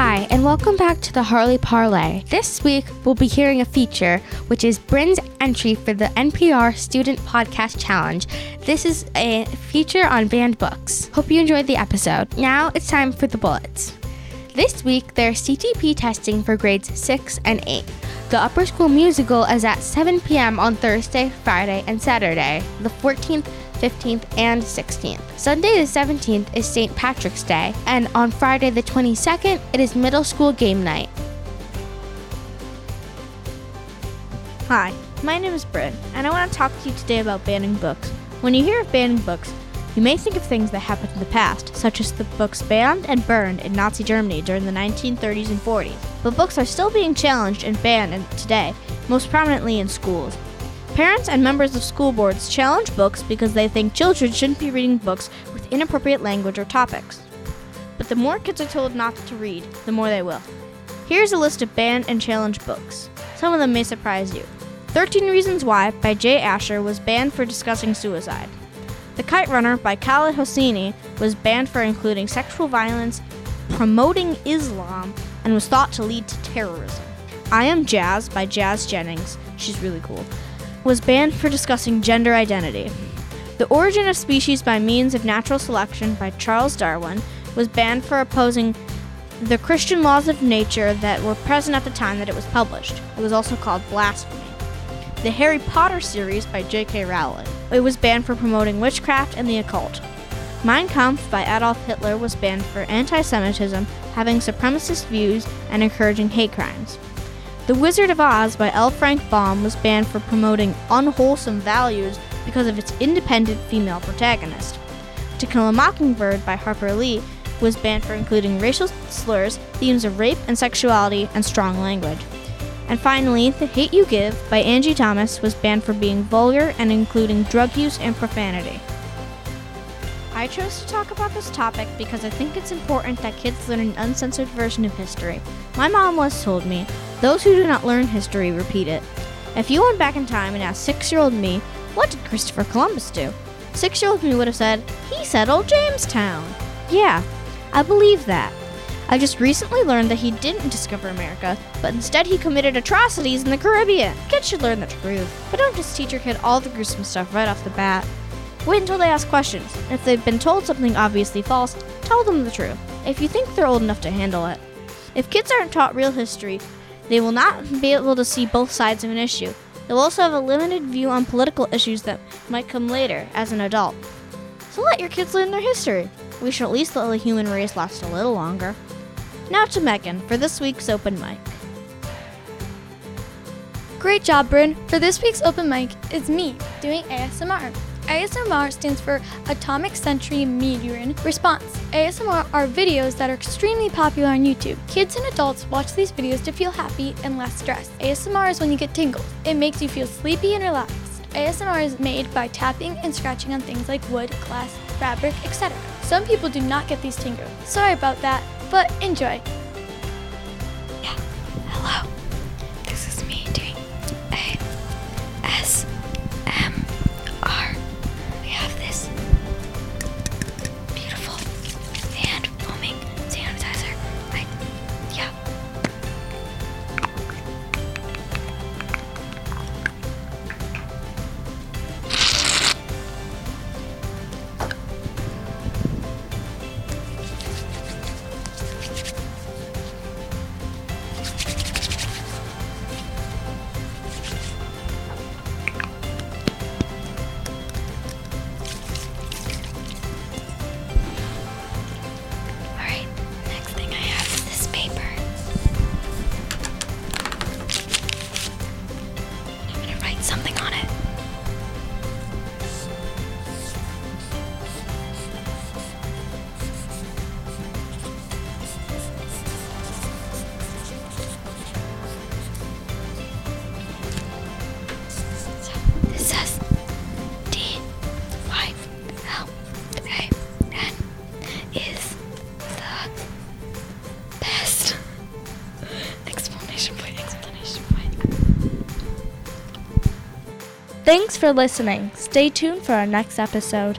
Hi, and welcome back to the Harley Parlay. This week, we'll be hearing a feature, which is Bryn's entry for the NPR Student Podcast Challenge. This is a feature on banned books. Hope you enjoyed the episode. Now it's time for the bullets. This week, there's CTP testing for grades 6 and 8. The upper school musical is at 7 p.m. on Thursday, Friday, and Saturday, the 14th, 15th, and 16th. Sunday the 17th is St. Patrick's Day, and on Friday the 22nd, it is middle school game night. Hi, my name is Bryn, and I want to talk to you today about banning books. When you hear of banning books, you may think of things that happened in the past, such as the books banned and burned in Nazi Germany during the 1930s and 40s. But books are still being challenged and banned today, most prominently in schools. Parents and members of school boards challenge books because they think children shouldn't be reading books with inappropriate language or topics. But the more kids are told not to read, the more they will. Here's a list of banned and challenged books. Some of them may surprise you. 13 Reasons Why by Jay Asher was banned for discussing suicide. The Kite Runner by Khaled Hosseini was banned for including sexual violence, promoting Islam, and was thought to lead to terrorism. I Am Jazz by Jazz Jennings, she's really cool, was banned for discussing gender identity. The Origin of Species by Means of Natural Selection by Charles Darwin was banned for opposing the Christian laws of nature that were present at the time that it was published. It was also called blasphemy. The Harry Potter series by J.K. Rowling. It was banned for promoting witchcraft and the occult. Mein Kampf by Adolf Hitler was banned for anti Semitism, having supremacist views, and encouraging hate crimes. The Wizard of Oz by L. Frank Baum was banned for promoting unwholesome values because of its independent female protagonist. To Kill a Mockingbird by Harper Lee was banned for including racial slurs, themes of rape and sexuality, and strong language. And finally, The Hate You Give by Angie Thomas was banned for being vulgar and including drug use and profanity. I chose to talk about this topic because I think it's important that kids learn an uncensored version of history. My mom once told me those who do not learn history repeat it. If you went back in time and asked six year old me, what did Christopher Columbus do? Six year old me would have said, he settled Jamestown. Yeah, I believe that. I just recently learned that he didn't discover America, but instead he committed atrocities in the Caribbean. Kids should learn the truth, but don't just teach your kid all the gruesome stuff right off the bat. Wait until they ask questions. If they've been told something obviously false, tell them the truth, if you think they're old enough to handle it. If kids aren't taught real history, they will not be able to see both sides of an issue. They'll also have a limited view on political issues that might come later as an adult. So let your kids learn their history. We should at least let the human race last a little longer. Now to Megan for this week's open mic. Great job, Bryn. For this week's open mic, it's me doing ASMR. ASMR stands for Atomic Sensory Medium Response. ASMR are videos that are extremely popular on YouTube. Kids and adults watch these videos to feel happy and less stressed. ASMR is when you get tingles. It makes you feel sleepy and relaxed. ASMR is made by tapping and scratching on things like wood, glass, fabric, etc. Some people do not get these tingles. Sorry about that, but enjoy. Yeah. Hello. Thanks for listening. Stay tuned for our next episode.